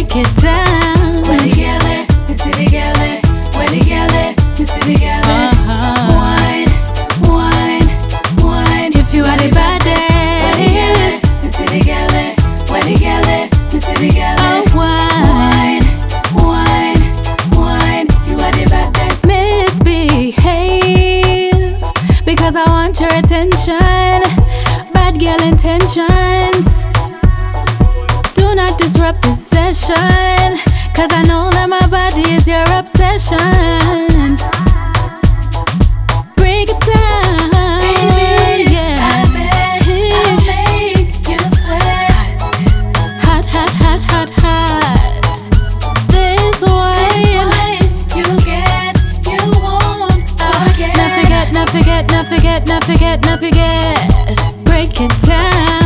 break it down. When the girl, me see the girl. When the girl, eh, me see the girl, eh. Uh-huh. Wine, wine, wine. If you are the When the girl, baddest, me see the girl. When the girl, eh, me see the girl, eh. oh wine, Wine, wine. If you are the baddest. misbehave because I want your attention. Bad girl intentions. Cause I know that my body is your obsession. Break it down. Baby. I'll make you sweat. Hot, hot, hot, hot, hot. This you get, you forget. Forget, forget, forget, not forget, not forget. Break it down.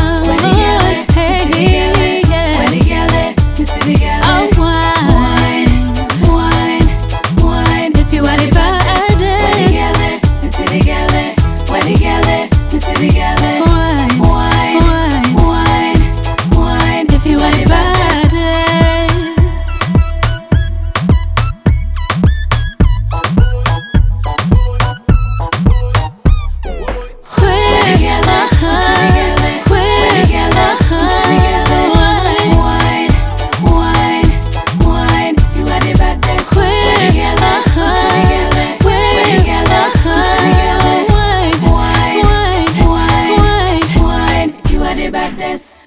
this